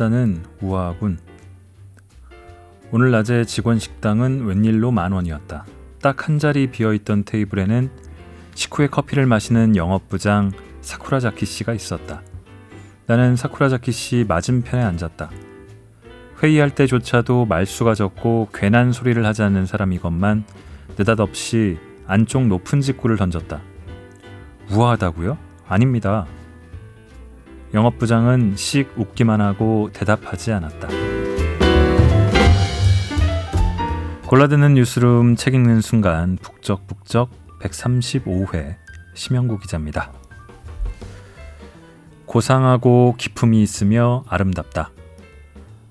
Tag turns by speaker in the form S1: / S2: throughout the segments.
S1: 바다는 우아하군. 오늘 낮에 직원 식당은 웬일로 만 원이었다. 딱 한 자리 비어 있던 테이블에는 식후에 커피를 마시는 영업부장 사쿠라자키 씨가 있었다. 나는 사쿠라자키 씨 맞은편에 앉았다. 회의할 때조차도 말수가 적고 괜한 소리를 하지 않는 사람이건만 느닷없이 안쪽 높은 직구를 던졌다. 우아하다고요? 아닙니다. 영업부장은 씩 웃기만 하고 대답하지 않았다. 골라드는 뉴스룸 책 읽는 순간 북적북적 135회 심영구 기자입니다. 고상하고 기품이 있으며 아름답다.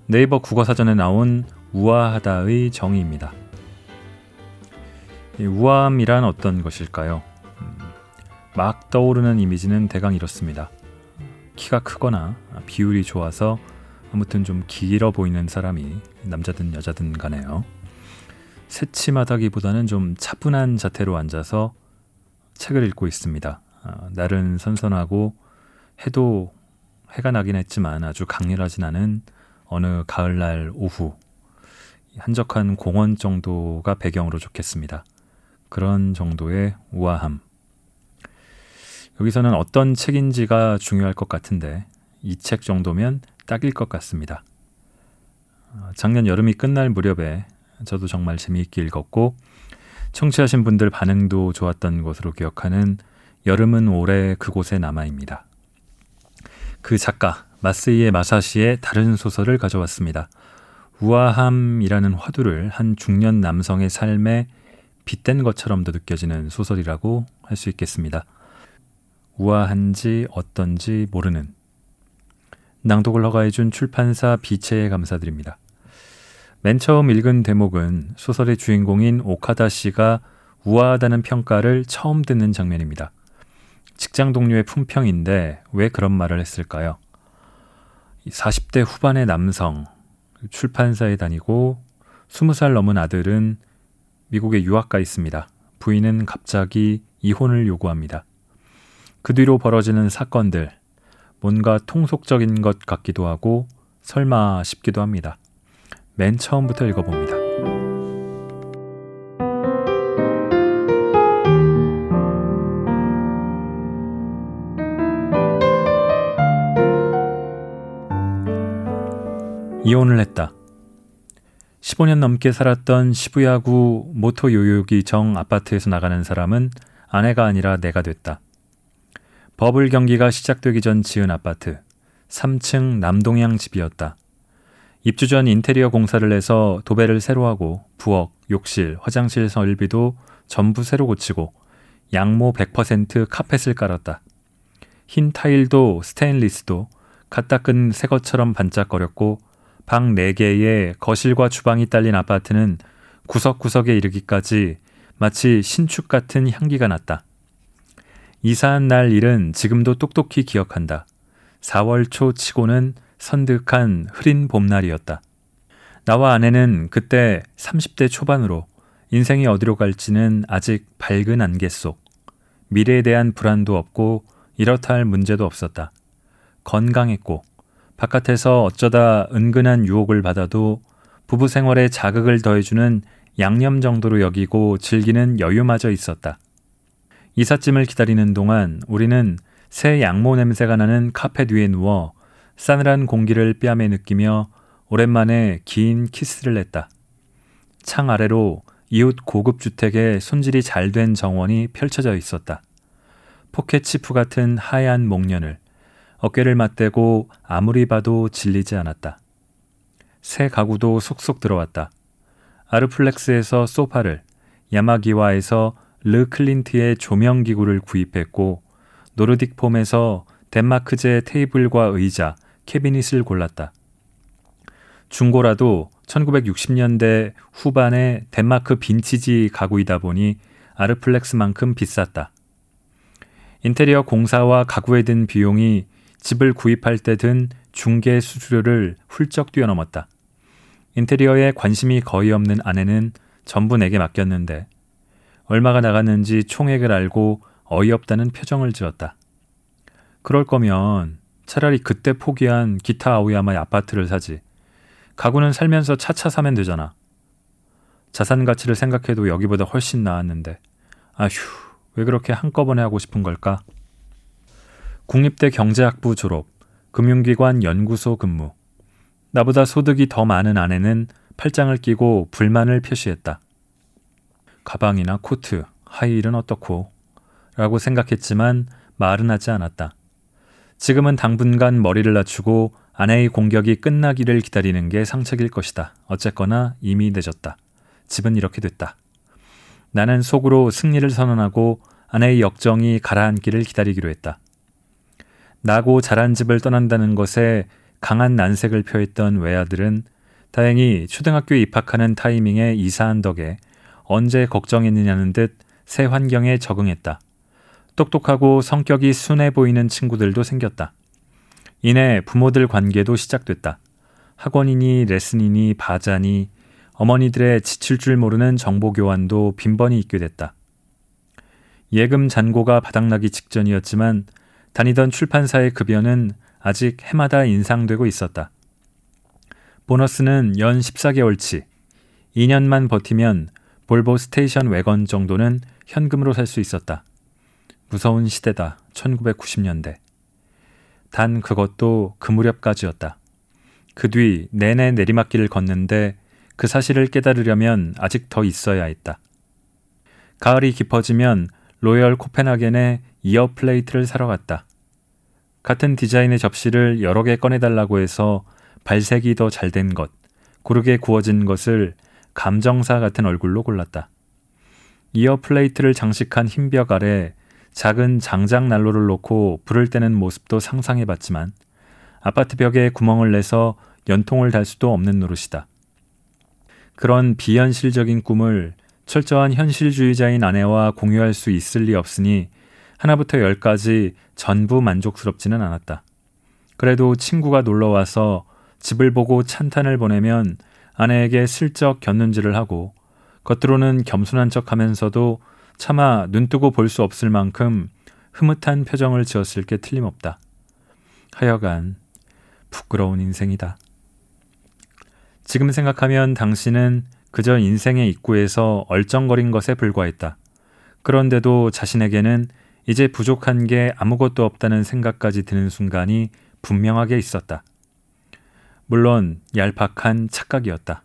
S1: 네이버 국어사전에 나온 우아하다의 정의입니다. 우아함이란 어떤 것일까요? 음, 막 떠오르는 이미지는 대강 이렇습니다. 키가 크거나 비율이 좋아서 아무튼 좀 길어 보이는 사람이 남자든 여자든 가네요. 새침하다기보다는 좀 차분한 자태로 앉아서 책을 읽고 있습니다. 아, 날은 선선하고 해도 해가 나긴 했지만 아주 강렬하진 않은 어느 가을날 오후 한적한 공원 정도가 배경으로 좋겠습니다. 그런 정도의 우아함. 여기서는 어떤 책인지가 중요할 것 같은데 이 책 정도면 딱일 것 같습니다. 어, 작년 여름이 끝날 무렵에 저도 정말 재미있게 읽었고 청취하신 분들 반응도 좋았던 것으로 기억하는 여름은 올해 그곳에 남아입니다. 그 작가 마스이의 마사시의 다른 소설을 가져왔습니다. 우아함이라는 화두를 한 중년 남성의 삶에 빗댄 것처럼도 느껴지는 소설이라고 할 수 있겠습니다. 우아한지 어떤지 모르는 낭독을 허가해준 출판사 비체에 감사드립니다. 맨 처음 읽은 대목은 소설의 주인공인 오카다 씨가 우아하다는 평가를 처음 듣는 장면입니다. 직장 동료의 품평인데 왜 그런 말을 했을까요? 40대 후반의 남성, 출판사에 다니고 20살 넘은 아들은 미국에 유학가 있습니다. 부인은 갑자기 이혼을 요구합니다. 그 뒤로 벌어지는 사건들, 뭔가 통속적인 것 같기도 하고 설마 싶기도 합니다. 맨 처음부터 읽어봅니다. 이혼을 했다. 15년 넘게 살았던 시부야구 모토 요요기 정 아파트에서 나가는 사람은 아내가 아니라 내가 됐다. 버블 경기가 시작되기 전 지은 아파트. 3층 남동향 집이었다. 입주 전 인테리어 공사를 해서 도배를 새로 하고 부엌, 욕실, 화장실 설비도 전부 새로 고치고 양모 100% 카펫을 깔았다. 흰 타일도 스테인리스도 갓 닦은 새 것처럼 반짝거렸고 방 4개에 거실과 주방이 딸린 아파트는 구석구석에 이르기까지 마치 신축 같은 향기가 났다. 이사한 날 일은 지금도 똑똑히 기억한다. 4월 초 치고는 선득한 흐린 봄날이었다. 나와 아내는 그때 30대 초반으로 인생이 어디로 갈지는 아직 밝은 안개 속 미래에 대한 불안도 없고 이렇다 할 문제도 없었다. 건강했고 바깥에서 어쩌다 은근한 유혹을 받아도 부부 생활에 자극을 더해주는 양념 정도로 여기고 즐기는 여유마저 있었다. 이삿짐을 기다리는 동안 우리는 새 양모 냄새가 나는 카펫 위에 누워 싸늘한 공기를 뺨에 느끼며 오랜만에 긴 키스를 했다. 창 아래로 이웃 고급 주택의 손질이 잘 된 정원이 펼쳐져 있었다. 포켓치프 같은 하얀 목련은 어깨를 맞대고 아무리 봐도 질리지 않았다. 새 가구도 속속 들어왔다. 아르플렉스에서 소파를, 야마기와에서 르 클린트의 조명 기구를 구입했고 노르딕 폼에서 덴마크제 테이블과 의자, 캐비닛을 골랐다. 중고라도 1960년대 후반의 덴마크 빈치지 가구이다 보니 아르플렉스만큼 비쌌다. 인테리어 공사와 가구에 든 비용이 집을 구입할 때 든 중개 수수료를 훌쩍 뛰어넘었다. 인테리어에 관심이 거의 없는 아내는 전부 내게 맡겼는데 얼마가 나갔는지 총액을 알고 어이없다는 표정을 지었다. 그럴 거면 차라리 그때 포기한 기타 아오야마의 아파트를 사지. 가구는 살면서 차차 사면 되잖아. 자산 가치를 생각해도 여기보다 훨씬 나았는데. 아휴, 왜 그렇게 한꺼번에 하고 싶은 걸까? 국립대 경제학부 졸업, 금융기관 연구소 근무. 나보다 소득이 더 많은 아내는 팔짱을 끼고 불만을 표시했다. 가방이나 코트, 하이힐은 어떻고? 라고 생각했지만 말은 하지 않았다. 지금은 당분간 머리를 낮추고 아내의 공격이 끝나기를 기다리는 게 상책일 것이다. 어쨌거나 이미 늦었다. 집은 이렇게 됐다. 나는 속으로 승리를 선언하고 아내의 역정이 가라앉기를 기다리기로 했다. 나고 자란 집을 떠난다는 것에 강한 난색을 표했던 외아들은 다행히 초등학교에 입학하는 타이밍에 이사한 덕에 언제 걱정했느냐는 듯 새 환경에 적응했다. 똑똑하고 성격이 순해 보이는 친구들도 생겼다. 이내 부모들 관계도 시작됐다. 학원이니 레슨이니 바자니 어머니들의 지칠 줄 모르는 정보 교환도 빈번히 있게 됐다. 예금 잔고가 바닥나기 직전이었지만 다니던 출판사의 급여는 아직 해마다 인상되고 있었다. 보너스는 연 14개월치, 2년만 버티면 볼보 스테이션왜건 정도는 현금으로 살 수 있었다. 무서운 시대다. 1990년대. 단 그것도 그 무렵까지였다. 그 뒤 내내 내리막길을 걷는데 그 사실을 깨달으려면 아직 더 있어야 했다. 가을이 깊어지면 로열 코펜하겐에 year plate를 사러 갔다. 같은 디자인의 접시를 여러 개 꺼내달라고 해서 발색이 더 잘 된 것, 고르게 구워진 것을 감정사 같은 얼굴로 골랐다. year plate를 장식한 흰 벽 아래 작은 장작 난로를 놓고 불을 때는 모습도 상상해 봤지만 아파트 벽에 구멍을 내서 연통을 달 수도 없는 노릇이다. 그런 비현실적인 꿈을 철저한 현실주의자인 아내와 공유할 수 있을 리 없으니 하나부터 열까지 전부 만족스럽지는 않았다. 그래도 친구가 놀러 와서 집을 보고 찬탄을 보내면 아내에게 슬쩍 곁눈질을 하고 겉으로는 겸손한 척 하면서도 차마 눈뜨고 볼 수 없을 만큼 흐뭇한 표정을 지었을 게 틀림없다. 하여간 부끄러운 인생이다. 지금 생각하면 당신은 그저 인생의 입구에서 얼쩡거린 것에 불과했다. 그런데도 자신에게는 이제 부족한 게 아무것도 없다는 생각까지 드는 순간이 분명하게 있었다. 물론 얄팍한 착각이었다.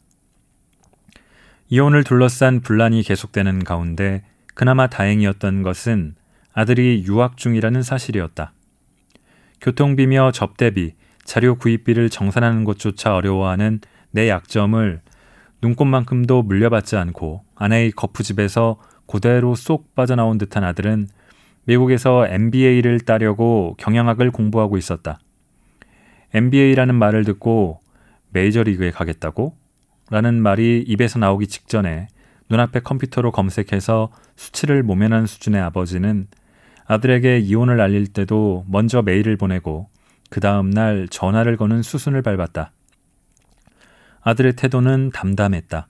S1: 이혼을 둘러싼 분란이 계속되는 가운데 그나마 다행이었던 것은 아들이 유학 중이라는 사실이었다. 교통비며 접대비, 자료 구입비를 정산하는 것조차 어려워하는 내 약점을 눈꽃만큼도 물려받지 않고 아내의 거푸집에서 고대로 쏙 빠져나온 듯한 아들은 미국에서 MBA를 따려고 경영학을 공부하고 있었다. MBA라는 말을 듣고 메이저리그에 가겠다고? 라는 말이 입에서 나오기 직전에 눈앞에 컴퓨터로 검색해서 수치를 모면한 수준의 아버지는 아들에게 이혼을 알릴 때도 먼저 메일을 보내고 그 다음 날 전화를 거는 수순을 밟았다. 아들의 태도는 담담했다.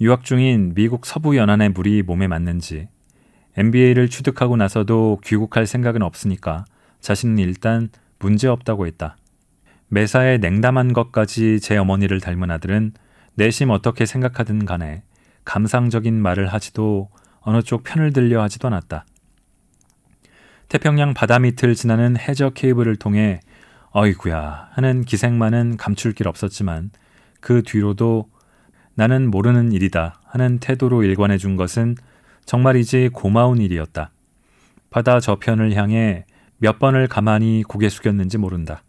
S1: 유학 중인 미국 서부 연안의 물이 몸에 맞는지 MBA를 취득하고 나서도 귀국할 생각은 없으니까 자신은 일단 문제 없다고 했다. 매사에 냉담한 것까지 제 어머니를 닮은 아들은 내심 어떻게 생각하든 간에 감상적인 말을 하지도 어느 쪽 편을 들려 하지도 않았다. 태평양 바다 밑을 지나는 해저 케이블을 통해 어이구야 하는 기색만은 감출 길 없었지만 그 뒤로도 나는 모르는 일이다 하는 태도로 일관해 준 것은 정말이지 고마운 일이었다. 바다 저편을 향해 몇 번을 가만히 고개 숙였는지 모른다.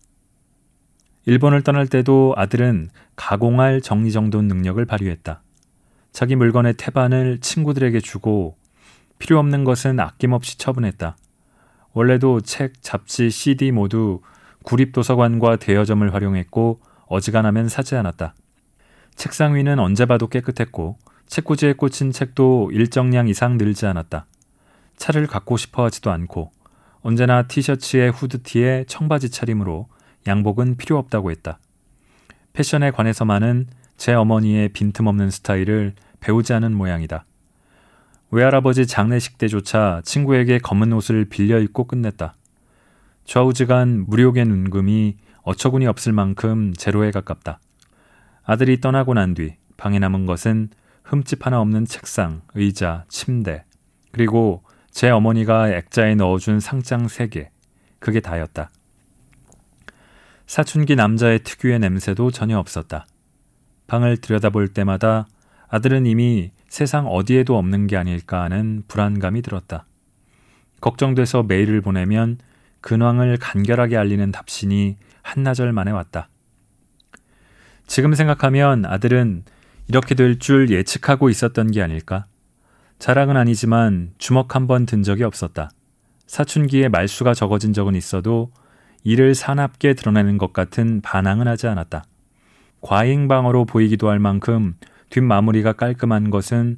S1: 일본을 떠날 때도 아들은 가공할 정리정돈 능력을 발휘했다. 자기 물건의 태반을 친구들에게 주고 필요 없는 것은 아낌없이 처분했다. 원래도 책, 잡지, CD 모두 구립도서관과 대여점을 활용했고 어지간하면 사지 않았다. 책상 위는 언제 봐도 깨끗했고 책꽂이에 꽂힌 책도 일정량 이상 늘지 않았다. 차를 갖고 싶어 하지도 않고 언제나 티셔츠에 후드티에 청바지 차림으로 양복은 필요 없다고 했다. 패션에 관해서만은 제 어머니의 빈틈없는 스타일을 배우지 않은 모양이다. 외할아버지 장례식 때조차 친구에게 검은 옷을 빌려 입고 끝냈다. 좌우지간 무료의 눈금이 어처구니 없을 만큼 제로에 가깝다. 아들이 떠나고 난 뒤 방에 남은 것은 흠집 하나 없는 책상, 의자, 침대, 그리고 제 어머니가 액자에 넣어준 상장 세 개. 그게 다였다. 사춘기 남자의 특유의 냄새도 전혀 없었다. 방을 들여다볼 때마다 아들은 이미 세상 어디에도 없는 게 아닐까 하는 불안감이 들었다. 걱정돼서 메일을 보내면 근황을 간결하게 알리는 답신이 한나절 만에 왔다. 지금 생각하면 아들은 이렇게 될 줄 예측하고 있었던 게 아닐까? 자랑은 아니지만 주먹 한 번 든 적이 없었다. 사춘기에 말수가 적어진 적은 있어도 이를 사납게 드러내는 것 같은 반항은 하지 않았다. 과잉방어로 보이기도 할 만큼 뒷마무리가 깔끔한 것은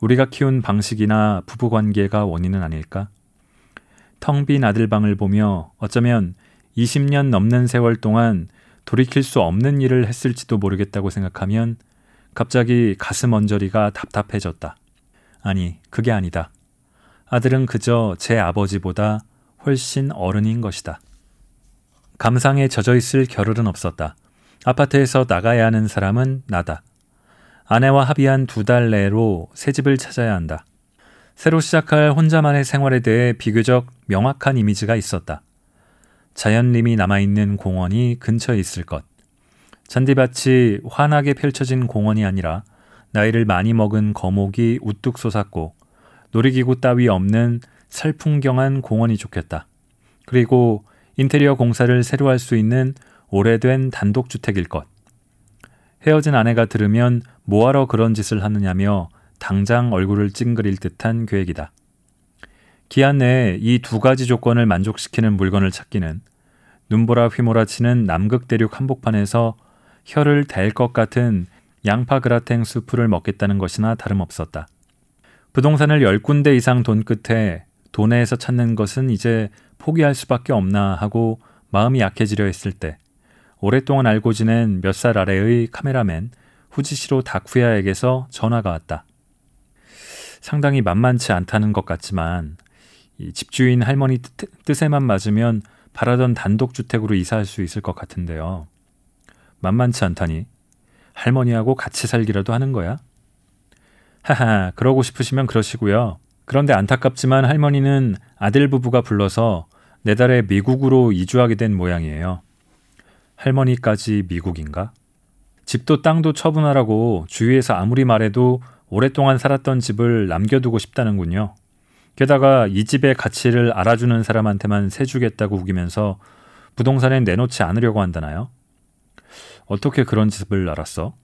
S1: 우리가 키운 방식이나 부부관계가 원인은 아닐까? 텅 빈 아들방을 보며 어쩌면 20년 넘는 세월 동안 돌이킬 수 없는 일을 했을지도 모르겠다고 생각하면 갑자기 가슴 언저리가 답답해졌다. 아니, 그게 아니다. 아들은 그저 제 아버지보다 훨씬 어른인 것이다. 감상에 젖어 있을 겨를은 없었다. 아파트에서 나가야 하는 사람은 나다. 아내와 합의한 두 달 내로 새 집을 찾아야 한다. 새로 시작할 혼자만의 생활에 대해 비교적 명확한 이미지가 있었다. 자연림이 남아있는 공원이 근처에 있을 것. 잔디밭이 환하게 펼쳐진 공원이 아니라 나이를 많이 먹은 거목이 우뚝 솟았고 놀이기구 따위 없는 살풍경한 공원이 좋겠다. 그리고 인테리어 공사를 새로 할 수 있는 오래된 단독주택일 것. 헤어진 아내가 들으면 뭐하러 그런 짓을 하느냐며 당장 얼굴을 찡그릴 듯한 계획이다. 기한 내에 이 두 가지 조건을 만족시키는 물건을 찾기는 눈보라 휘몰아치는 남극 대륙 한복판에서 혀를 댈 것 같은 양파 그라탱 수프를 먹겠다는 것이나 다름없었다. 부동산을 열 군데 이상 돈 끝에 도내에서 찾는 것은 이제 포기할 수밖에 없나 하고 마음이 약해지려 했을 때 오랫동안 알고 지낸 몇 살 아래의 카메라맨 후지시로 다쿠야에게서 전화가 왔다. 상당히 만만치 않다는 것 같지만 집주인 할머니 뜻에만 맞으면 바라던 단독주택으로 이사할 수 있을 것 같은데요. 만만치 않다니. 할머니하고 같이 살기라도 하는 거야? 하하, 그러고 싶으시면 그러시고요. 그런데 안타깝지만 할머니는 아들 부부가 불러서 내달에 미국으로 이주하게 된 모양이에요. 할머니까지 미국인가? 집도 땅도 처분하라고 주위에서 아무리 말해도 오랫동안 살았던 집을 남겨두고 싶다는군요. 게다가 이 집의 가치를 알아주는 사람한테만 세주겠다고 우기면서 부동산에 내놓지 않으려고 한다나요? 어떻게 그런 집을 알았어?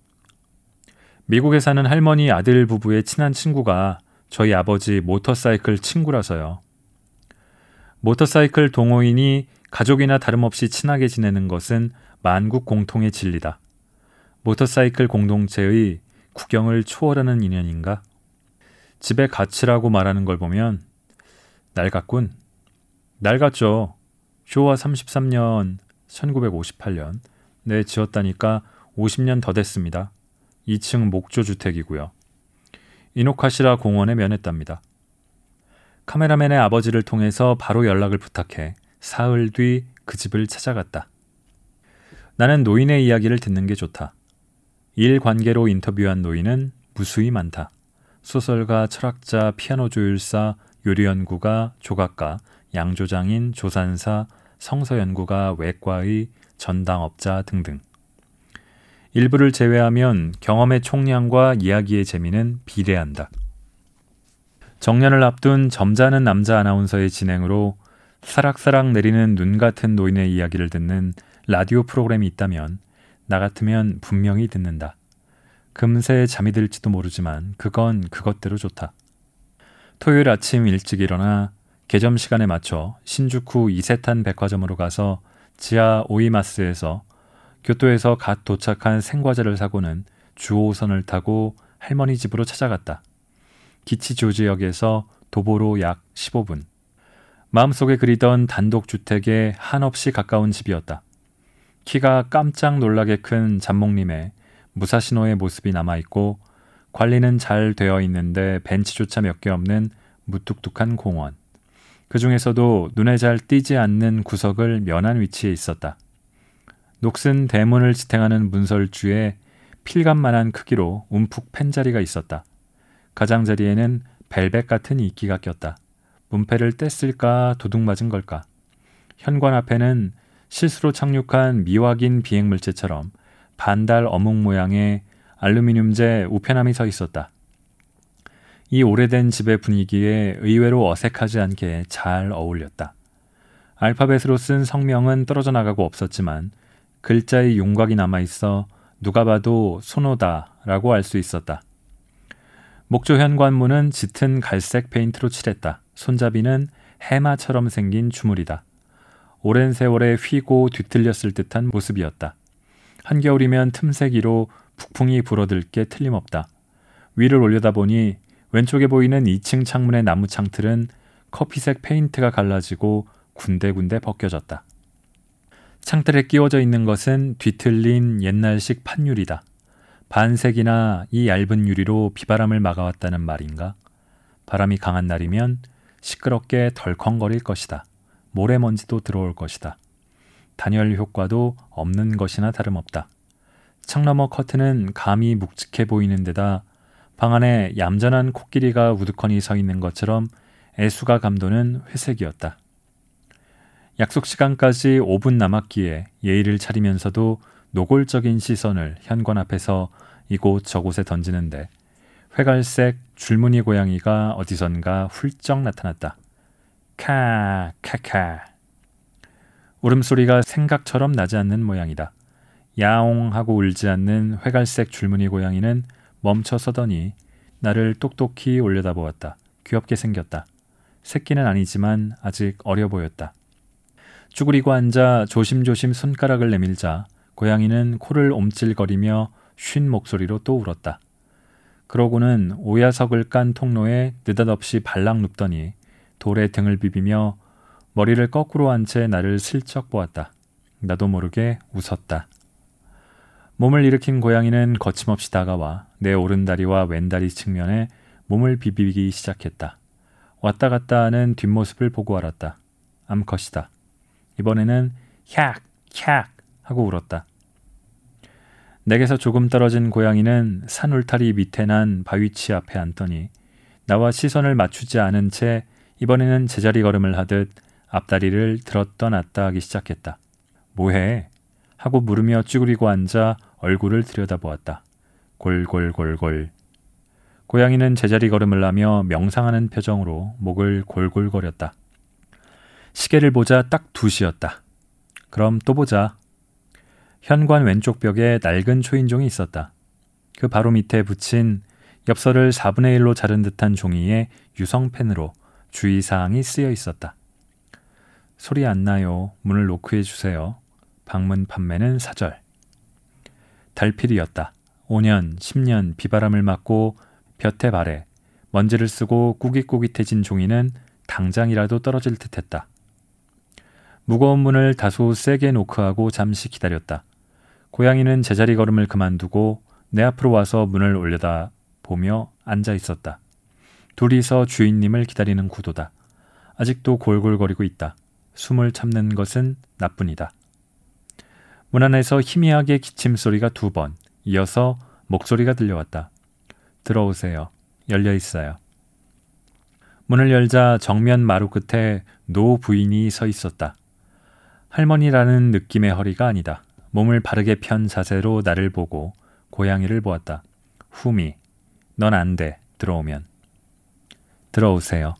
S1: 미국에 사는 할머니 아들 부부의 친한 친구가 저희 아버지 모터사이클 친구라서요. 모터사이클 동호인이 가족이나 다름없이 친하게 지내는 것은 만국 공통의 진리다. 모터사이클 공동체의 국경을 초월하는 인연인가? 집의 가치라고 말하는 걸 보면 낡았군. 낡았죠. 쇼와 33년 1958년 네 지었다니까 50년 더 됐습니다. 2층 목조 주택이고요. 이노카시라 공원에 면했답니다. 카메라맨의 아버지를 통해서 바로 연락을 부탁해 사흘 뒤 그 집을 찾아갔다. 나는 노인의 이야기를 듣는 게 좋다. 일 관계로 인터뷰한 노인은 무수히 많다. 소설가, 철학자, 피아노 조율사, 요리 연구가, 조각가, 양조장인, 조산사, 성서 연구가, 외과의, 전당업자 등등. 일부를 제외하면 경험의 총량과 이야기의 재미는 비례한다. 정년을 앞둔 점잖은 남자 아나운서의 진행으로 사락사락 내리는 눈 같은 노인의 이야기를 듣는 라디오 프로그램이 있다면 나 같으면 분명히 듣는다. 금세 잠이 들지도 모르지만 그건 그것대로 좋다. 토요일 아침 일찍 일어나 개점 시간에 맞춰 신주쿠 이세탄 백화점으로 가서 지하 오이마스에서 교토에서 갓 도착한 생과자를 사고는 주호선을 타고 할머니 집으로 찾아갔다. 기치조 지역에서 도보로 약 15분. 마음속에 그리던 단독주택에 한없이 가까운 집이었다. 키가 깜짝 놀라게 큰 잠목님의 무사시노의 모습이 남아있고 관리는 잘 되어 있는데 벤치조차 몇 개 없는 무뚝뚝한 공원. 그 중에서도 눈에 잘 띄지 않는 구석을 면한 위치에 있었다. 녹슨 대문을 지탱하는 문설주에 필감만한 크기로 움푹 팬 자리가 있었다. 가장자리에는 벨벳 같은 이끼가 꼈다. 문패를 뗐을까 도둑 맞은 걸까. 현관 앞에는 실수로 착륙한 미확인 비행물체처럼 반달 어묵 모양의 알루미늄재 우편함이 서 있었다. 이 오래된 집의 분위기에 의외로 어색하지 않게 잘 어울렸다. 알파벳으로 쓴 성명은 떨어져 나가고 없었지만 글자의 윤곽이 남아 있어 누가 봐도 소노다라고 알 수 있었다. 목조 현관문은 짙은 갈색 페인트로 칠했다. 손잡이는 해마처럼 생긴 주물이다. 오랜 세월에 휘고 뒤틀렸을 듯한 모습이었다. 한겨울이면 틈새기로 북풍이 불어들 게 틀림없다. 위를 올려다보니 왼쪽에 보이는 2층 창문의 나무 창틀은 커피색 페인트가 갈라지고 군데군데 벗겨졌다. 창틀에 끼워져 있는 것은 뒤틀린 옛날식 판유리다. 반색이나 이 얇은 유리로 비바람을 막아왔다는 말인가? 바람이 강한 날이면 시끄럽게 덜컹거릴 것이다. 모래먼지도 들어올 것이다. 단열 효과도 없는 것이나 다름없다. 창 너머 커튼은 감이 묵직해 보이는 데다 방 안에 얌전한 코끼리가 우두커니 서 있는 것처럼 애수가 감도는 회색이었다. 약속 시간까지 5분 남았기에 예의를 차리면서도 노골적인 시선을 현관 앞에서 이곳 저곳에 던지는데 회갈색 줄무늬 고양이가 어디선가 훌쩍 나타났다. 카, 카카. 울음소리가 생각처럼 나지 않는 모양이다. 야옹 하고 울지 않는 회갈색 줄무늬 고양이는 멈춰 서더니 나를 똑똑히 올려다보았다. 귀엽게 생겼다. 새끼는 아니지만 아직 어려 보였다. 쭈그리고 앉아 조심조심 손가락을 내밀자 고양이는 코를 옴찔거리며 쉰 목소리로 또 울었다. 그러고는 오야석을 깐 통로에 느닷없이 발락 눕더니 돌에 등을 비비며 머리를 거꾸로 한 채 나를 슬쩍 보았다. 나도 모르게 웃었다. 몸을 일으킨 고양이는 거침없이 다가와 내 오른다리와 왼다리 측면에 몸을 비비기 시작했다. 왔다 갔다 하는 뒷모습을 보고 알았다. 암컷이다. 이번에는 햅, 햅 하고 울었다. 내게서 조금 떨어진 고양이는 산 울타리 밑에 난 바위치 앞에 앉더니 나와 시선을 맞추지 않은 채 이번에는 제자리 걸음을 하듯 앞다리를 들었다 놨다 하기 시작했다. 뭐해? 하고 물으며 쭈그리고 앉아 얼굴을 들여다보았다. 골골골골. 고양이는 제자리 걸음을 하며 명상하는 표정으로 목을 골골거렸다. 시계를 보자 딱 2시였다. 그럼 또 보자. 현관 왼쪽 벽에 낡은 초인종이 있었다. 그 바로 밑에 붙인 엽서를 4분의 1로 자른 듯한 종이에 유성펜으로 주의사항이 쓰여 있었다. 소리 안 나요. 문을 노크해 주세요. 방문 판매는 사절. 달필이었다. 5년, 10년 비바람을 맞고 볕에 발에 먼지를 쓰고 꾸깃꾸깃해진 종이는 당장이라도 떨어질 듯했다. 무거운 문을 다소 세게 노크하고 잠시 기다렸다. 고양이는 제자리 걸음을 그만두고 내 앞으로 와서 문을 올려다 보며 앉아 있었다. 둘이서 주인님을 기다리는 구도다. 아직도 골골거리고 있다. 숨을 참는 것은 나뿐이다. 문 안에서 희미하게 기침 소리가 두 번, 이어서 목소리가 들려왔다. 들어오세요. 열려 있어요. 문을 열자 정면 마루 끝에 노 부인이 서 있었다. 할머니라는 느낌의 허리가 아니다. 몸을 바르게 편 자세로 나를 보고 고양이를 보았다. 후미, 넌 안 돼. 들어오면. 들어오세요.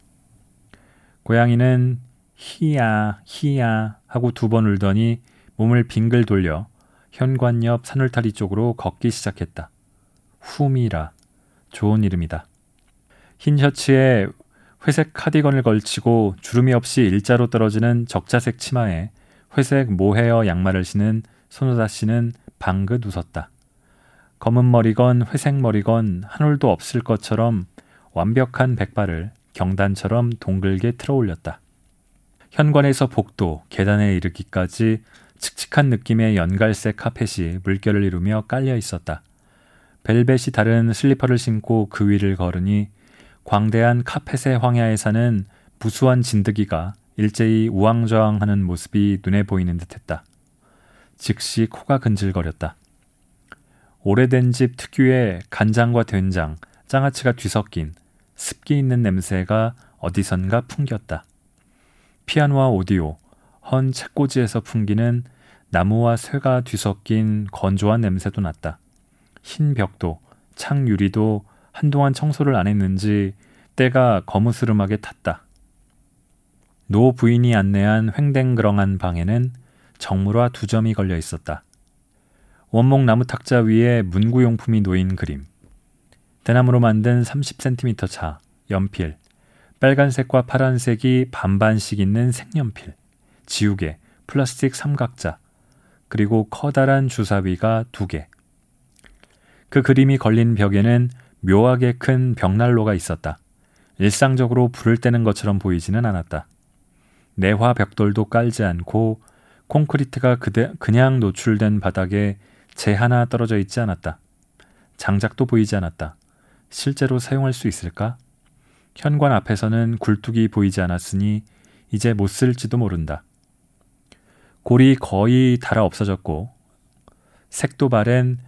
S1: 고양이는 히야, 히야 하고 두 번 울더니 몸을 빙글 돌려 현관 옆 산울타리 쪽으로 걷기 시작했다. 후미라. 좋은 이름이다. 흰 셔츠에 회색 카디건을 걸치고 주름이 없이 일자로 떨어지는 적자색 치마에 회색 모헤어 양말을 신은 손호다 씨는 방긋 웃었다. 검은 머리건 회색 머리건 한 올도 없을 것처럼 완벽한 백발을 경단처럼 동글게 틀어 올렸다. 현관에서 복도, 계단에 이르기까지 칙칙한 느낌의 연갈색 카펫이 물결을 이루며 깔려 있었다. 벨벳이 다른 슬리퍼를 신고 그 위를 걸으니 광대한 카펫의 황야에 사는 부수한 진드기가 일제히 우왕좌왕하는 모습이 눈에 보이는 듯했다. 즉시 코가 근질거렸다. 오래된 집 특유의 간장과 된장, 장아찌가 뒤섞인 습기 있는 냄새가 어디선가 풍겼다. 피아노와 오디오, 헌 책꽂이에서 풍기는 나무와 쇠가 뒤섞인 건조한 냄새도 났다. 흰 벽도, 창 유리도 한동안 청소를 안 했는지 때가 거무스름하게 탔다. 노부인이 안내한 휑뎅그렁한 방에는 정물화 두 점이 걸려 있었다. 원목 나무 탁자 위에 문구용품이 놓인 그림. 대나무로 만든 30cm 자, 연필, 빨간색과 파란색이 반반씩 있는 색연필, 지우개, 플라스틱 삼각자, 그리고 커다란 주사위가 두 개. 그 그림이 걸린 벽에는 묘하게 큰 벽난로가 있었다. 일상적으로 불을 떼는 것처럼 보이지는 않았다. 내화 벽돌도 깔지 않고 콘크리트가 그대, 그냥 노출된 바닥에 재 하나 떨어져 있지 않았다. 장작도 보이지 않았다. 실제로 사용할 수 있을까? 현관 앞에서는 굴뚝이 보이지 않았으니 이제 못 쓸지도 모른다. 골이 거의 달아 없어졌고 색도 바랜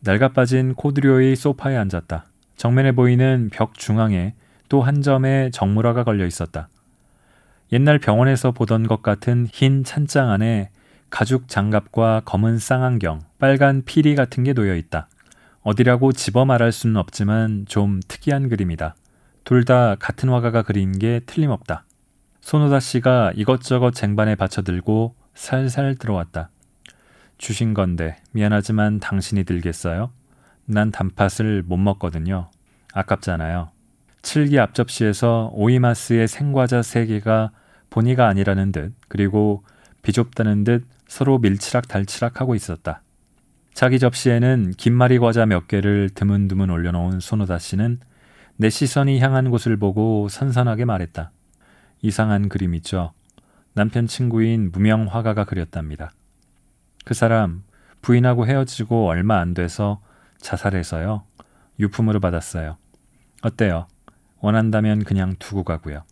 S1: 낡아빠진 코드료의 소파에 앉았다. 정면에 보이는 벽 중앙에 또 한 점의 정물화가 걸려 있었다. 옛날 병원에서 보던 것 같은 흰 찬장 안에 가죽 장갑과 검은 쌍안경, 빨간 피리 같은 게 놓여 있다. 어디라고 집어 말할 수는 없지만 좀 특이한 그림이다. 둘 다 같은 화가가 그린 게 틀림없다. 손호다 씨가 이것저것 쟁반에 받쳐들고 살살 들어왔다. 주신 건데 미안하지만 당신이 들겠어요? 난 단팥을 못 먹거든요. 아깝잖아요. 칠기 앞접시에서 오이마스의 생과자 세개가 본의가 아니라는 듯 그리고 비좁다는 듯 서로 밀치락 달치락 하고 있었다. 자기 접시에는 김말이 과자 몇 개를 드문드문 올려놓은 손호다 씨는 내 시선이 향한 곳을 보고 선선하게 말했다. 이상한 그림 있죠. 남편 친구인 무명 화가가 그렸답니다. 그 사람 부인하고 헤어지고 얼마 안 돼서 자살해서요. 유품으로 받았어요. 어때요? 원한다면 그냥 두고 가고요.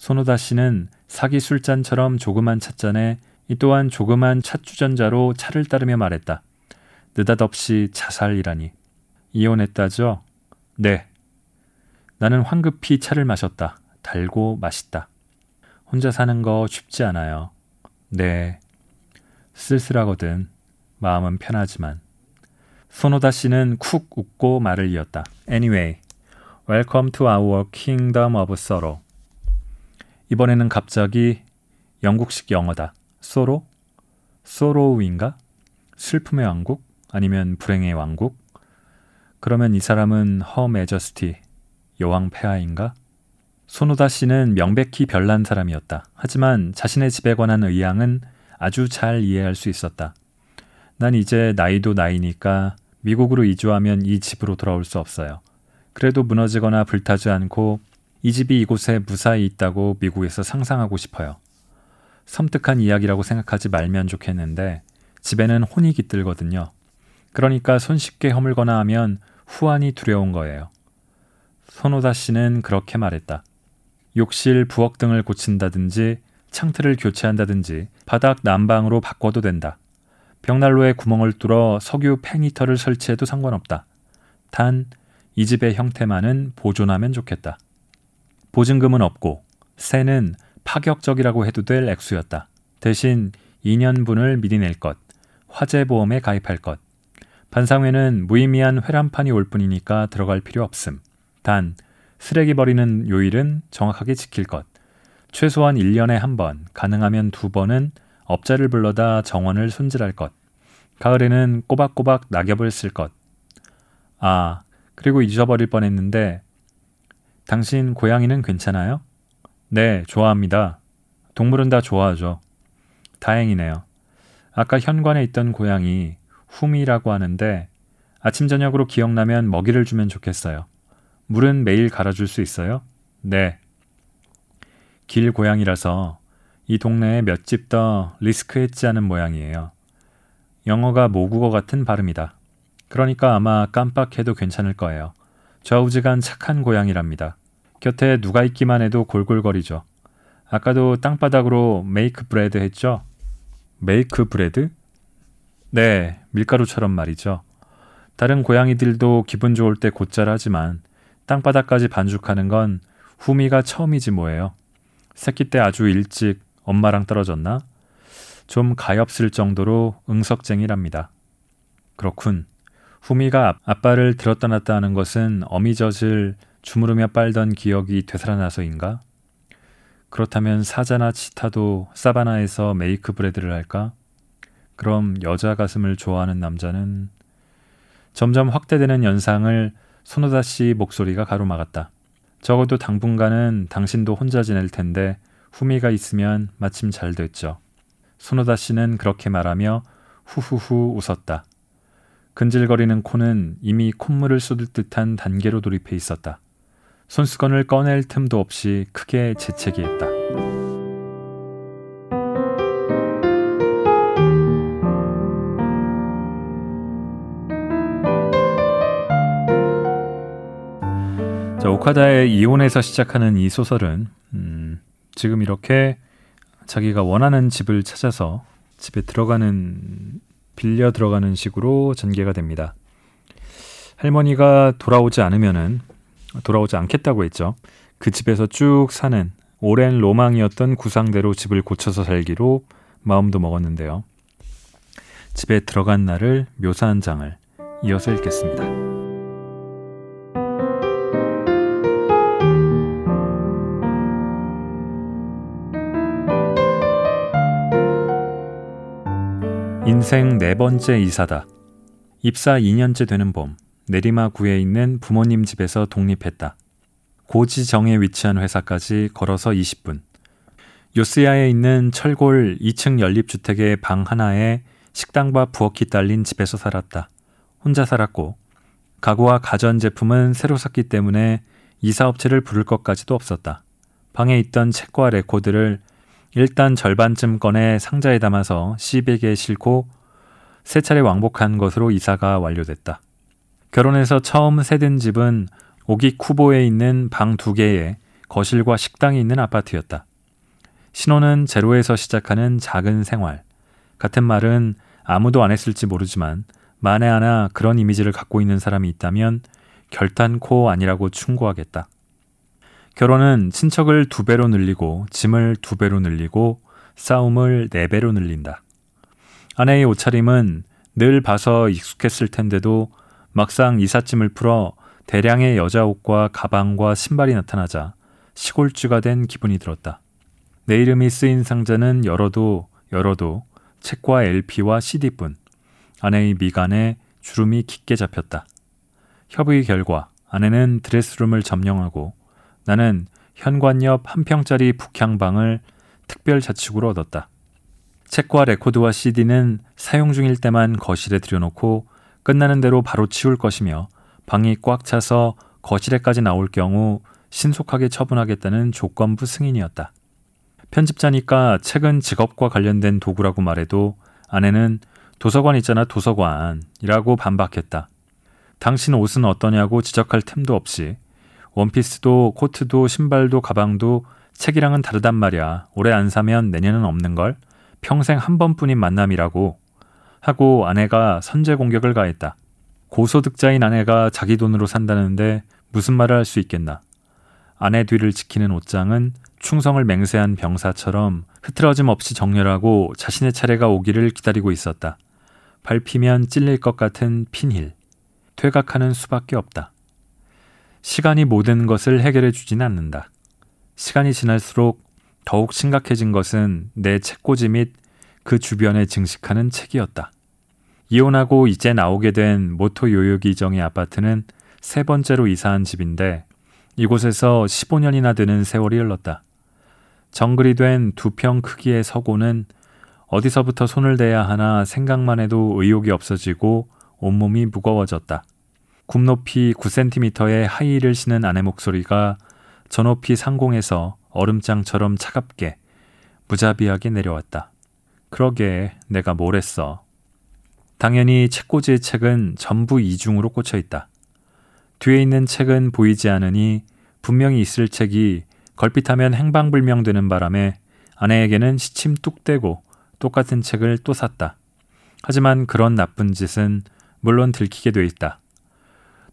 S1: 손호다 씨는 사기 술잔처럼 조그만 찻잔에 이 또한 조그만 찻주전자로 차를 따르며 말했다. 느닷없이 자살이라니. 이혼했다죠? 네. 나는 황급히 차를 마셨다. 달고 맛있다. 혼자 사는 거 쉽지 않아요. 네. 쓸쓸하거든. 마음은 편하지만. 손호다 씨는 쿡 웃고 말을 이었다. Anyway, welcome to our kingdom of sorrow. 이번에는 갑자기 영국식 영어다. 소로? 소로우인가? 슬픔의 왕국? 아니면 불행의 왕국? 그러면 이 사람은 허 메저스티, 여왕 폐하인가? 손호다 씨는 명백히 별난 사람이었다. 하지만 자신의 집에 관한 의향은 아주 잘 이해할 수 있었다. 난 이제 나이도 나이니까 미국으로 이주하면 이 집으로 돌아올 수 없어요. 그래도 무너지거나 불타지 않고 이 집이 이곳에 무사히 있다고 미국에서 상상하고 싶어요. 섬뜩한 이야기라고 생각하지 말면 좋겠는데 집에는 혼이 깃들거든요. 그러니까 손쉽게 허물거나 하면 후환이 두려운 거예요. 손호다 씨는 그렇게 말했다. 욕실 부엌 등을 고친다든지 창틀을 교체한다든지 바닥 난방으로 바꿔도 된다. 벽난로에 구멍을 뚫어 석유 팬히터를 설치해도 상관없다. 단 이 집의 형태만은 보존하면 좋겠다. 보증금은 없고 세는 파격적이라고 해도 될 액수였다. 대신 2년분을 미리 낼 것, 화재보험에 가입할 것. 반상회는 무의미한 회란판이 올 뿐이니까 들어갈 필요 없음. 단 쓰레기 버리는 요일은 정확하게 지킬 것. 최소한 1년에 한 번, 가능하면 두 번은 업자를 불러다 정원을 손질할 것. 가을에는 꼬박꼬박 낙엽을 쓸 것. 아, 그리고 잊어버릴 뻔했는데 당신 고양이는 괜찮아요? 네, 좋아합니다. 동물은 다 좋아하죠. 다행이네요. 아까 현관에 있던 고양이 후미라고 하는데 아침 저녁으로 기억나면 먹이를 주면 좋겠어요. 물은 매일 갈아줄 수 있어요? 네. 길 고양이라서 이 동네에 몇 집 더 리스크했지 않은 모양이에요. 영어가 모국어 같은 발음이다. 그러니까 아마 깜빡해도 괜찮을 거예요. 좌우지간 착한 고양이랍니다. 곁에 누가 있기만 해도 골골거리죠. 아까도 땅바닥으로 make bread 했죠? make bread? 네, 밀가루처럼 말이죠. 다른 고양이들도 기분 좋을 때 곧잘 하지만 땅바닥까지 반죽하는 건 후미가 처음이지 뭐예요. 새끼 때 아주 일찍 엄마랑 떨어졌나? 좀 가엾을 정도로 응석쟁이랍니다. 그렇군. 후미가 아빠를 들었다 놨다 하는 것은 어미젖을 주무르며 빨던 기억이 되살아나서인가? 그렇다면 사자나 치타도 사바나에서 메이크 브레드를 할까? 그럼 여자 가슴을 좋아하는 남자는 점점 확대되는 연상을 손호다 씨 목소리가 가로막았다. 적어도 당분간은 당신도 혼자 지낼 텐데 후미가 있으면 마침 잘 됐죠. 손호다 씨는 그렇게 말하며 후후후 웃었다. 근질거리는 코는 이미 콧물을 쏟을 듯한 단계로 돌입해 있었다. 손수건을 꺼낼 틈도 없이 크게 재채기 했다. 자, 오카다의 이혼에서 시작하는 이 소설은 음, 지금 이렇게 자기가 원하는 집을 찾아서 집에 들어가는 빌려 들어가는 식으로 전개가 됩니다. 할머니가 돌아오지 않으면은 돌아오지 않겠다고 했죠. 그 집에서 쭉 사는 오랜 로망이었던 구상대로 집을 고쳐서 살기로 마음도 먹었는데요. 집에 들어간 날을 묘사한 장을 이어서 읽겠습니다. 인생 네 번째 이사다. 입사 2년째 되는 봄. 내리마구에 있는 부모님 집에서 독립했다. 고지정에 위치한 회사까지 걸어서 20분. 요스야에 있는 철골 2층 연립주택의 방 하나에 식당과 부엌이 딸린 집에서 살았다. 혼자 살았고 가구와 가전제품은 새로 샀기 때문에 이사업체를 부를 것까지도 없었다. 방에 있던 책과 레코드를 일단 절반쯤 꺼내 상자에 담아서 시빅에 싣고 세 차례 왕복한 것으로 이사가 완료됐다. 결혼해서 처음 세든 집은 오기쿠보에 있는 방 두 개에 거실과 식당이 있는 아파트였다. 신혼은 제로에서 시작하는 작은 생활. 같은 말은 아무도 안 했을지 모르지만 만에 하나 그런 이미지를 갖고 있는 사람이 있다면 결단코 아니라고 충고하겠다. 결혼은 친척을 두 배로 늘리고 짐을 두 배로 늘리고 싸움을 네 배로 늘린다. 아내의 옷차림은 늘 봐서 익숙했을 텐데도 막상 이삿짐을 풀어 대량의 여자 옷과 가방과 신발이 나타나자 시골쥐가 된 기분이 들었다. 내 이름이 쓰인 상자는 열어도 열어도 책과 LP와 CD뿐. 아내의 미간에 주름이 깊게 잡혔다. 협의 결과 아내는 드레스룸을 점령하고 나는 현관 옆 한 평짜리 북향방을 특별 자축으로 얻었다. 책과 레코드와 CD는 사용 중일 때만 거실에 들여놓고 끝나는 대로 바로 치울 것이며 방이 꽉 차서 거실에까지 나올 경우 신속하게 처분하겠다는 조건부 승인이었다. 편집자니까 책은 직업과 관련된 도구라고 말해도 아내는 도서관 있잖아 도서관이라고 반박했다. 당신 옷은 어떠냐고 지적할 틈도 없이 원피스도 코트도 신발도 가방도 책이랑은 다르단 말이야. 오래 안 사면 내년은 없는 걸. 평생 한 번뿐인 만남이라고 하고 아내가 선제 공격을 가했다. 고소득자인 아내가 자기 돈으로 산다는데 무슨 말을 할 수 있겠나. 아내 뒤를 지키는 옷장은 충성을 맹세한 병사처럼 흐트러짐 없이 정렬하고 자신의 차례가 오기를 기다리고 있었다. 밟히면 찔릴 것 같은 핀힐. 퇴각하는 수밖에 없다. 시간이 모든 것을 해결해 주진 않는다. 시간이 지날수록 더욱 심각해진 것은 내 책꽂이 및 그 주변에 증식하는 책이었다. 이혼하고 이제 나오게 된 모토 요요기 정의 아파트는 세 번째로 이사한 집인데 이곳에서 15년이나 되는 세월이 흘렀다. 정글이 된 두 평 크기의 서고는 어디서부터 손을 대야 하나 생각만 해도 의욕이 없어지고 온몸이 무거워졌다. 굽높이 9cm의 하이힐을 신은 아내 목소리가 저 높이 상공에서 얼음장처럼 차갑게 무자비하게 내려왔다. 그러게 내가 뭘 했어. 당연히 책꽂이의 책은 전부 이중으로 꽂혀 있다. 뒤에 있는 책은 보이지 않으니 분명히 있을 책이 걸핏하면 행방불명되는 바람에 아내에게는 시침 뚝 떼고 똑같은 책을 또 샀다. 하지만 그런 나쁜 짓은 물론 들키게 돼 있다.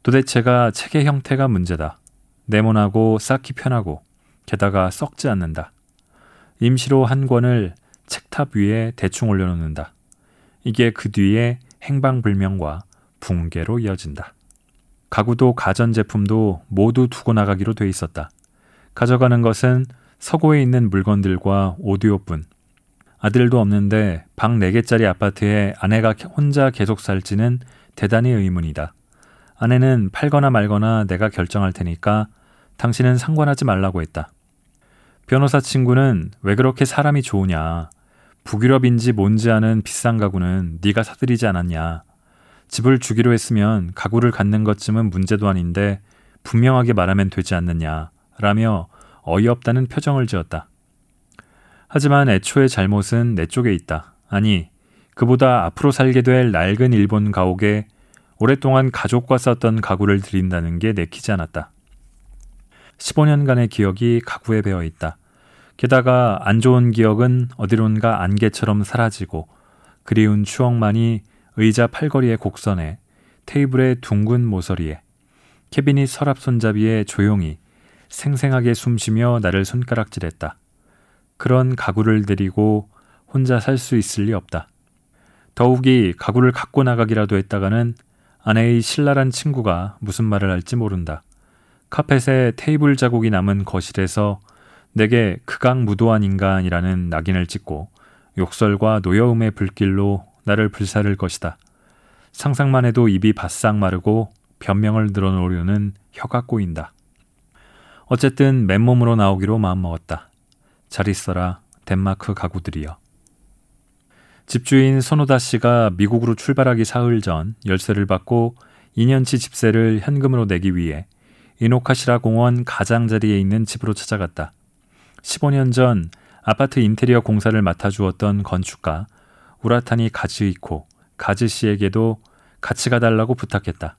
S1: 도대체가 책의 형태가 문제다. 네모나고 쌓기 편하고 게다가 썩지 않는다. 임시로 한 권을 책탑 위에 대충 올려놓는다. 이게 그 뒤에 행방불명과 붕괴로 이어진다. 가구도 가전제품도 모두 두고 나가기로 돼 있었다. 가져가는 것은 서고에 있는 물건들과 오디오뿐. 아들도 없는데 방 4개짜리 아파트에 아내가 혼자 계속 살지는 대단히 의문이다. 아내는 팔거나 말거나 내가 결정할 테니까 당신은 상관하지 말라고 했다. 변호사 친구는 왜 그렇게 사람이 좋으냐. 북유럽인지 뭔지 아는 비싼 가구는 네가 사들이지 않았냐. 집을 주기로 했으면 가구를 갖는 것쯤은 문제도 아닌데 분명하게 말하면 되지 않느냐. 라며 어이없다는 표정을 지었다. 하지만 애초의 잘못은 내 쪽에 있다. 아니, 그보다 앞으로 살게 될 낡은 일본 가옥에 오랫동안 가족과 썼던 가구를 드린다는 게 내키지 않았다. 15년간의 기억이 가구에 배어 있다. 게다가 안 좋은 기억은 어디론가 안개처럼 사라지고 그리운 추억만이 의자 팔걸이의 곡선에 테이블의 둥근 모서리에 케빈이 서랍 손잡이에 조용히 생생하게 숨쉬며 나를 손가락질했다. 그런 가구를 데리고 혼자 살 수 있을 리 없다. 더욱이 가구를 갖고 나가기라도 했다가는 아내의 신랄한 친구가 무슨 말을 할지 모른다. 카펫에 테이블 자국이 남은 거실에서 내게 극악 무도한 인간이라는 낙인을 찍고 욕설과 노여움의 불길로 나를 불사를 것이다. 상상만 해도 입이 바싹 마르고 변명을 늘어놓으려는 혀가 꼬인다. 어쨌든 맨몸으로 나오기로 마음먹었다. 잘 있어라 덴마크 가구들이여. 집주인 손호다 씨가 미국으로 출발하기 사흘 전 열쇠를 받고 2년치 집세를 현금으로 내기 위해 이노카시라 공원 가장자리에 있는 집으로 찾아갔다. 15년 전 아파트 인테리어 공사를 맡아주었던 건축가 우라타니 가즈이코 가즈 씨에게도 같이 가달라고 부탁했다.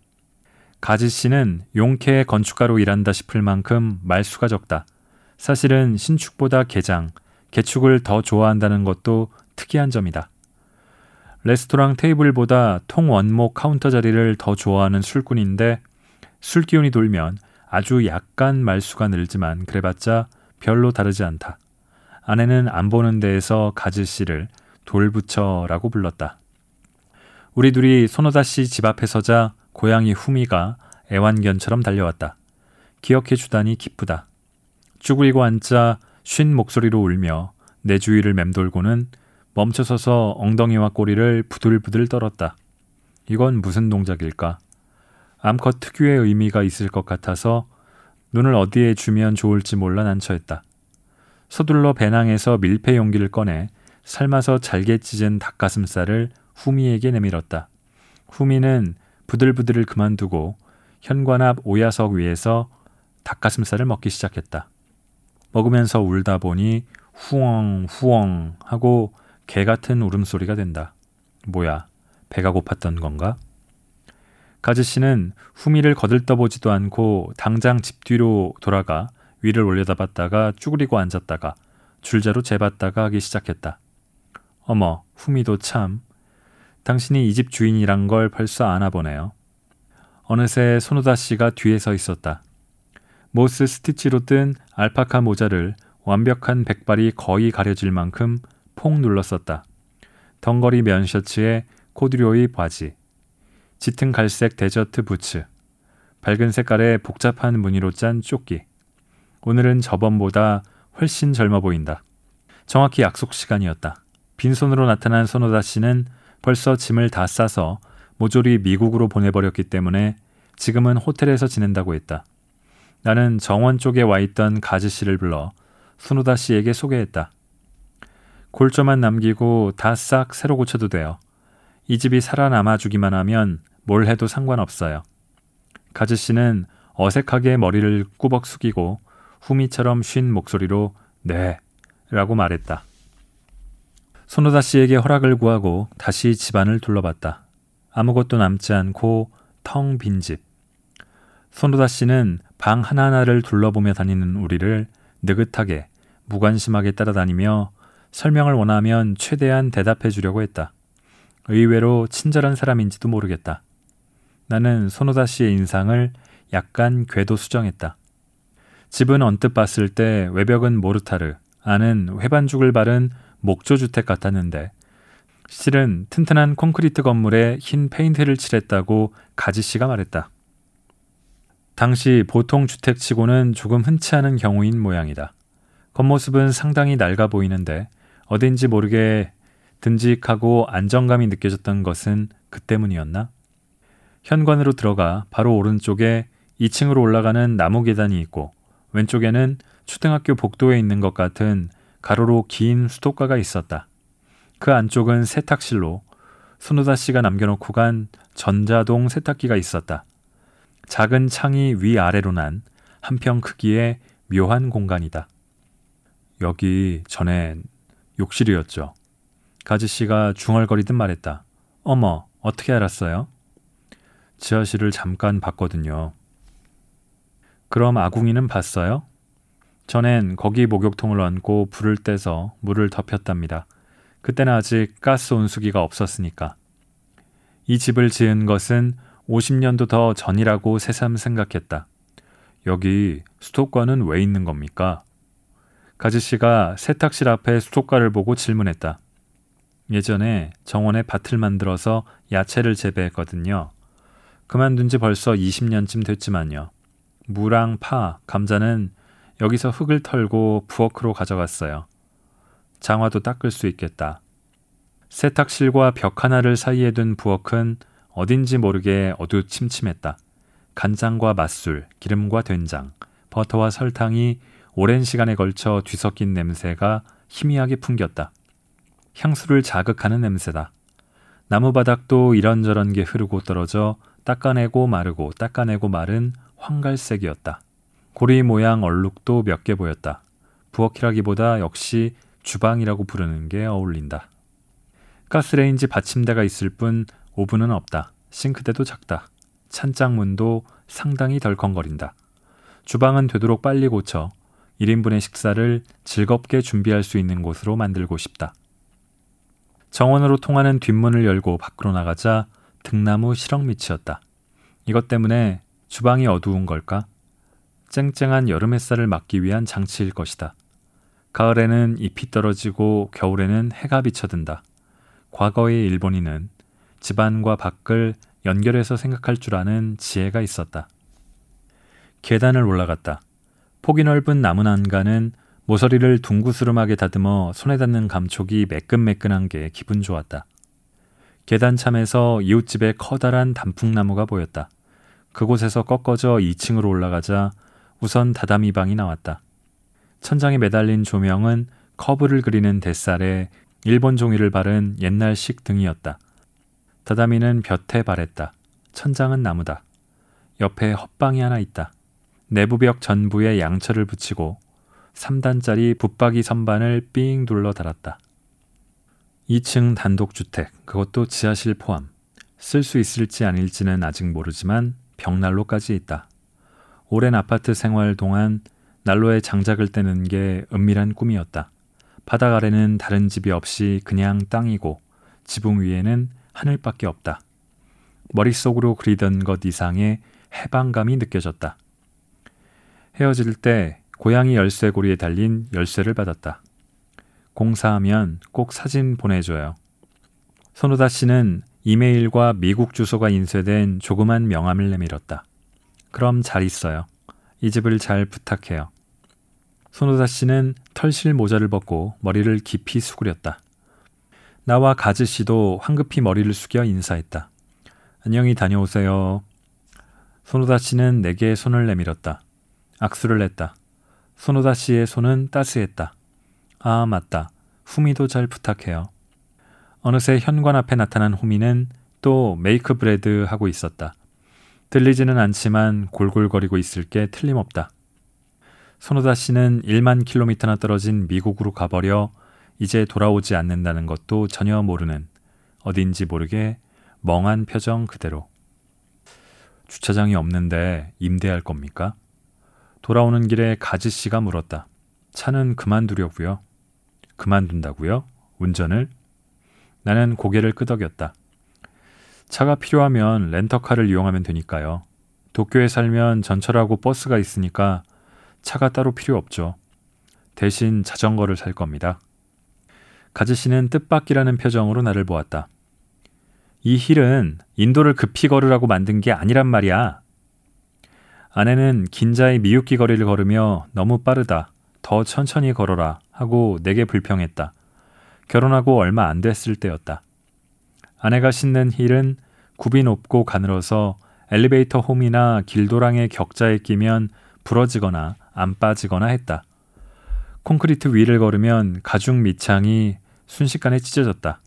S1: 가즈 씨는 용케 건축가로 일한다 싶을 만큼 말수가 적다. 사실은 신축보다 개장, 개축을 더 좋아한다는 것도 특이한 점이다. 레스토랑 테이블보다 통원목 카운터 자리를 더 좋아하는 술꾼인데 술 기운이 돌면 아주 약간 말수가 늘지만 그래봤자 별로 다르지 않다. 아내는 안 보는 데에서 가즈 씨를 돌부처라고 불렀다. 우리 둘이 손호다 씨 집 앞에 서자 고양이 후미가 애완견처럼 달려왔다. 기억해 주다니 기쁘다. 쭈그리고 앉자 쉰 목소리로 울며 내 주위를 맴돌고는 멈춰서서 엉덩이와 꼬리를 부들부들 떨었다. 이건 무슨 동작일까? 암컷 특유의 의미가 있을 것 같아서 눈을 어디에 주면 좋을지 몰라 난처했다. 서둘러 배낭에서 밀폐 용기를 꺼내 삶아서 잘게 찢은 닭가슴살을 후미에게 내밀었다. 후미는 부들부들을 그만두고 현관 앞 오야석 위에서 닭가슴살을 먹기 시작했다. 먹으면서 울다 보니 후엉 후엉 하고 개 같은 울음소리가 된다. 뭐야, 배가 고팠던 건가? 가즈 씨는 후미를 거들떠보지도 않고 당장 집 뒤로 돌아가 위를 올려다봤다가 쭈그리고 앉았다가 줄자로 재봤다가 하기 시작했다. 어머, 후미도 참. 당신이 이 집 주인이란 걸 벌써 아나 보네요. 어느새 소노다 씨가 뒤에 서 있었다. moss stitch로 뜬 알파카 모자를 완벽한 백발이 거의 가려질 만큼 폭 눌러썼다. dungaree 면 셔츠에 코듀로이 바지, 짙은 갈색 desert boots, 밝은 색깔의 복잡한 무늬로 짠 조끼. 오늘은 저번보다 훨씬 젊어 보인다. 정확히 약속 시간이었다. 빈손으로 나타난 손호다 씨는 벌써 짐을 다 싸서 모조리 미국으로 보내버렸기 때문에 지금은 호텔에서 지낸다고 했다. 나는 정원 쪽에 와 있던 가즈 씨를 불러 손호다 씨에게 소개했다. 골조만 남기고 다 싹 새로 고쳐도 돼요. 이 집이 살아남아 주기만 하면 뭘 해도 상관없어요. 가즈 씨는 어색하게 머리를 꾸벅 숙이고 후미처럼 쉰 목소리로 네 라고 말했다. 손호다 씨에게 허락을 구하고 다시 집안을 둘러봤다. 아무것도 남지 않고 텅 빈 집. 손호다 씨는 방 하나하나를 둘러보며 다니는 우리를 느긋하게 무관심하게 따라다니며 설명을 원하면 최대한 대답해 주려고 했다. 의외로 친절한 사람인지도 모르겠다. 나는 손호다 씨의 인상을 약간 궤도 수정했다. 집은 언뜻 봤을 때 외벽은 모르타르, 안은 회반죽을 바른 목조주택 같았는데 실은 튼튼한 콘크리트 건물에 흰 페인트를 칠했다고 가지 씨가 말했다. 당시 보통 주택치고는 조금 흔치 않은 경우인 모양이다. 겉모습은 상당히 낡아 보이는데 어딘지 모르게 듬직하고 안정감이 느껴졌던 것은 그 때문이었나? 현관으로 들어가 바로 오른쪽에 2층으로 올라가는 나무 계단이 있고 왼쪽에는 초등학교 복도에 있는 것 같은 가로로 긴 수도가가 있었다. 그 안쪽은 세탁실로 손호다 씨가 남겨놓고 간 전자동 세탁기가 있었다. 작은 창이 위아래로 난 한평 크기의 묘한 공간이다. 여기 전엔 욕실이었죠. 가지 씨가 중얼거리듯 말했다. 어머, 어떻게 알았어요? 지하실을 잠깐 봤거든요. 그럼 아궁이는 봤어요? 전엔 거기 목욕통을 얹고 불을 떼서 물을 덮였답니다. 그때는 아직 가스 온수기가 없었으니까. 이 집을 지은 것은 50년도 더 전이라고 새삼 생각했다. 여기 수도과는 왜 있는 겁니까? 가지 씨가 세탁실 앞에 수도과를 보고 질문했다. 예전에 정원에 밭을 만들어서 야채를 재배했거든요. 그만둔 지 벌써 20년쯤 됐지만요. 무랑 파, 감자는 여기서 흙을 털고 부엌으로 가져갔어요. 장화도 닦을 수 있겠다. 세탁실과 벽 하나를 사이에 둔 부엌은 어딘지 모르게 어두침침했다. 간장과 맛술, 기름과 된장, 버터와 설탕이 오랜 시간에 걸쳐 뒤섞인 냄새가 희미하게 풍겼다. 향수를 자극하는 냄새다. 나무바닥도 이런저런 게 흐르고 떨어져 닦아내고 마르고 닦아내고 마른 황갈색이었다. 고리 모양 얼룩도 몇 개 보였다. 부엌이라기보다 역시 주방이라고 부르는 게 어울린다. 가스레인지 받침대가 있을 뿐 오븐은 없다. 싱크대도 작다. 찬장문도 상당히 덜컹거린다. 주방은 되도록 빨리 고쳐 1인분의 식사를 즐겁게 준비할 수 있는 곳으로 만들고 싶다. 정원으로 통하는 뒷문을 열고 밖으로 나가자 등나무 실렁밑이었다. 이것 때문에 주방이 어두운 걸까? 쨍쨍한 여름 햇살을 막기 위한 장치일 것이다. 가을에는 잎이 떨어지고 겨울에는 해가 비쳐든다. 과거의 일본인은 집안과 밖을 연결해서 생각할 줄 아는 지혜가 있었다. 계단을 올라갔다. 폭이 넓은 나무 난간은 모서리를 둥구스름하게 다듬어 손에 닿는 감촉이 매끈매끈한 게 기분 좋았다. 계단참에서 이웃집에 커다란 단풍나무가 보였다. 그곳에서 꺾어져 2층으로 올라가자 우선 다다미 방이 나왔다. 천장에 매달린 조명은 커브를 그리는 뱃살에 일본 종이를 바른 옛날식 등이었다. 다다미는 볕에 바랬다. 천장은 나무다. 옆에 헛방이 하나 있다. 내부벽 전부에 양철을 붙이고 3단짜리 붙박이 선반을 삥 둘러 달았다. 2층 단독주택, 그것도 지하실 포함. 쓸 수 있을지 아닐지는 아직 모르지만 벽난로까지 있다. 오랜 아파트 생활 동안 난로에 장작을 떼는 게 은밀한 꿈이었다. 바닥 아래는 다른 집이 없이 그냥 땅이고 지붕 위에는 하늘밖에 없다. 머릿속으로 그리던 것 이상의 해방감이 느껴졌다. 헤어질 때 고양이 열쇠고리에 달린 열쇠를 받았다. 공사하면 꼭 사진 보내줘요. 손호다 씨는 이메일과 미국 주소가 인쇄된 조그만 명함을 내밀었다. 그럼 잘 있어요. 이 집을 잘 부탁해요. 손호다 씨는 털실 모자를 벗고 머리를 깊이 수그렸다. 나와 가즈 씨도 황급히 머리를 숙여 인사했다. 안녕히 다녀오세요. 손호다 씨는 내게 손을 내밀었다. 악수를 했다. 손호다 씨의 손은 따스했다. 아, 맞다. 후미도 잘 부탁해요. 어느새 현관 앞에 나타난 후미는 또 메이크 브레드 하고 있었다. 들리지는 않지만 골골거리고 있을 게 틀림없다. 손호다 씨는 1만 킬로미터나 떨어진 미국으로 가버려 이제 돌아오지 않는다는 것도 전혀 모르는 어딘지 모르게 멍한 표정 그대로. 주차장이 없는데 임대할 겁니까? 돌아오는 길에 가지 씨가 물었다. 차는 그만두려고요. 그만둔다고요? 운전을? 나는 고개를 끄덕였다. 차가 필요하면 렌터카를 이용하면 되니까요. 도쿄에 살면 전철하고 버스가 있으니까 차가 따로 필요 없죠. 대신 자전거를 살 겁니다. 가지 씨는 뜻밖이라는 표정으로 나를 보았다. 이 힐은 인도를 급히 걸으라고 만든 게 아니란 말이야. 아내는 긴자의 미유키 거리를 걸으며 너무 빠르다. 더 천천히 걸어라 하고 내게 불평했다. 결혼하고 얼마 안 됐을 때였다. 아내가 신는 힐은 굽이 높고 가늘어서 엘리베이터 홈이나 길도랑의 격자에 끼면 부러지거나 안 빠지거나 했다. 콘크리트 위를 걸으면 가죽 밑창이 순식간에 찢어졌다.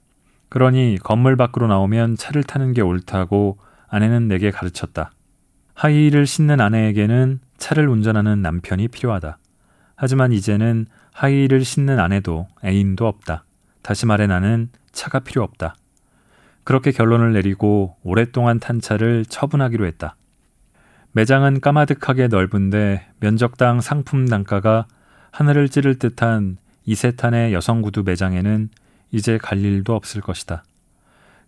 S1: 그러니 건물 밖으로 나오면 차를 타는 게 옳다고 아내는 내게 가르쳤다. 하이힐을 신는 아내에게는 차를 운전하는 남편이 필요하다. 하지만 이제는 하이힐을 신는 아내도 애인도 없다. 다시 말해 나는 차가 필요 없다. 그렇게 결론을 내리고 오랫동안 탄 차를 처분하기로 했다. 매장은 까마득하게 넓은데 면적당 상품 단가가 하늘을 찌를 듯한 이세탄의 여성 구두 매장에는 이제 갈 일도 없을 것이다.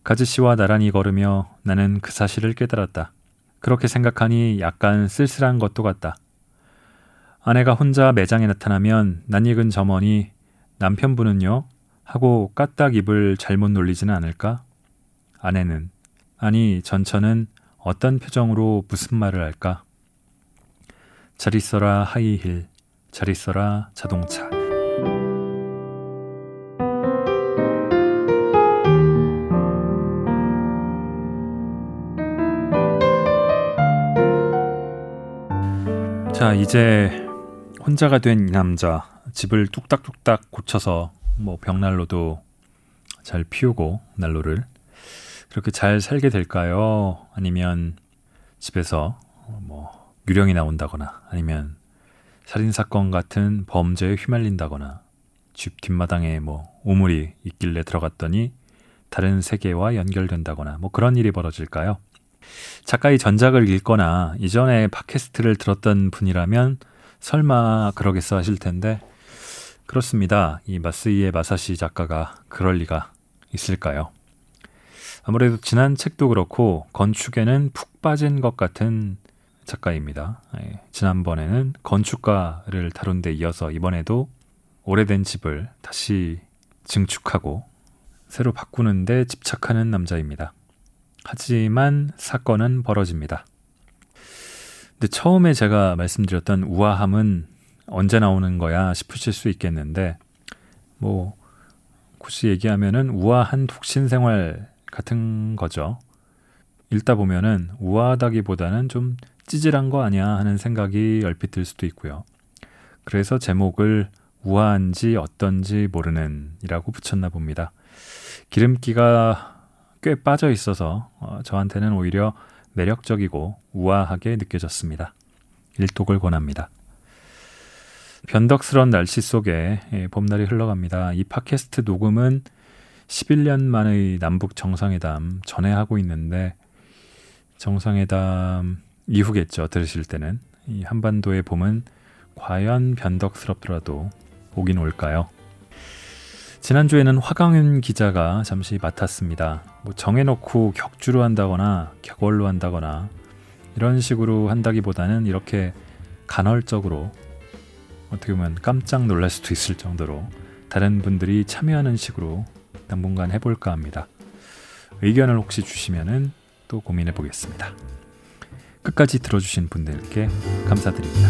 S1: 가즈 씨와 나란히 걸으며 나는 그 사실을 깨달았다. 그렇게 생각하니 약간 쓸쓸한 것도 같다. 아내가 혼자 매장에 나타나면 낯익은 점원이 남편분은요? 하고 까딱 입을 잘못 놀리지는 않을까? 아내는 아니 전처는 어떤 표정으로 무슨 말을 할까? 잘 있어라 하이힐, 잘 있어라 자동차. 자, 이제 혼자가 된 이 남자 집을 뚝딱뚝딱 고쳐서 뭐 벽난로도 잘 피우고 난로를 그렇게 잘 살게 될까요? 아니면 집에서 뭐 유령이 나온다거나 아니면 살인 사건 같은 범죄에 휘말린다거나 집 뒷마당에 뭐 우물이 있길래 들어갔더니 다른 세계와 연결된다거나 뭐 그런 일이 벌어질까요? 작가의 전작을 읽거나 이전에 팟캐스트를 들었던 분이라면 설마 그러겠어 하실 텐데 그렇습니다. 이 마스이의 마사시 작가가 그럴 리가 있을까요? 아무래도 지난 책도 그렇고 건축에는 푹 빠진 것 같은 작가입니다. 예, 지난번에는 건축가를 다룬 데 이어서 이번에도 오래된 집을 다시 증축하고 새로 바꾸는데 집착하는 남자입니다. 하지만 사건은 벌어집니다. 근데 처음에 제가 말씀드렸던 우아함은 언제 나오는 거야 싶으실 수 있겠는데 뭐 굳이 얘기하면은 우아한 독신 생활 같은 거죠. 읽다 보면은 우아하다기보다는 좀 찌질한 거 아니야 하는 생각이 얼핏 들 수도 있고요. 그래서 제목을 우아한지 어떤지 모르는 이라고 붙였나 봅니다. 기름기가 꽤 빠져 있어서 어, 저한테는 오히려 매력적이고 우아하게 느껴졌습니다. 일독을 권합니다. 변덕스런 날씨 속에 예, 봄날이 흘러갑니다. 이 팟캐스트 녹음은 11년 만의 남북 정상회담 전에 하고 있는데 정상회담 이후겠죠. 들으실 때는 이 한반도의 봄은 과연 변덕스럽더라도 오긴 올까요? 지난주에는 화강윤 기자가 잠시 맡았습니다. 뭐 정해놓고 격주로 한다거나 격월로 한다거나 이런 식으로 한다기보다는 이렇게 간헐적으로 어떻게 보면 깜짝 놀랄 수도 있을 정도로 다른 분들이 참여하는 식으로 당분간 해볼까 합니다. 의견을 혹시 주시면은 또 고민해 보겠습니다. 끝까지 들어주신 분들께 감사드립니다.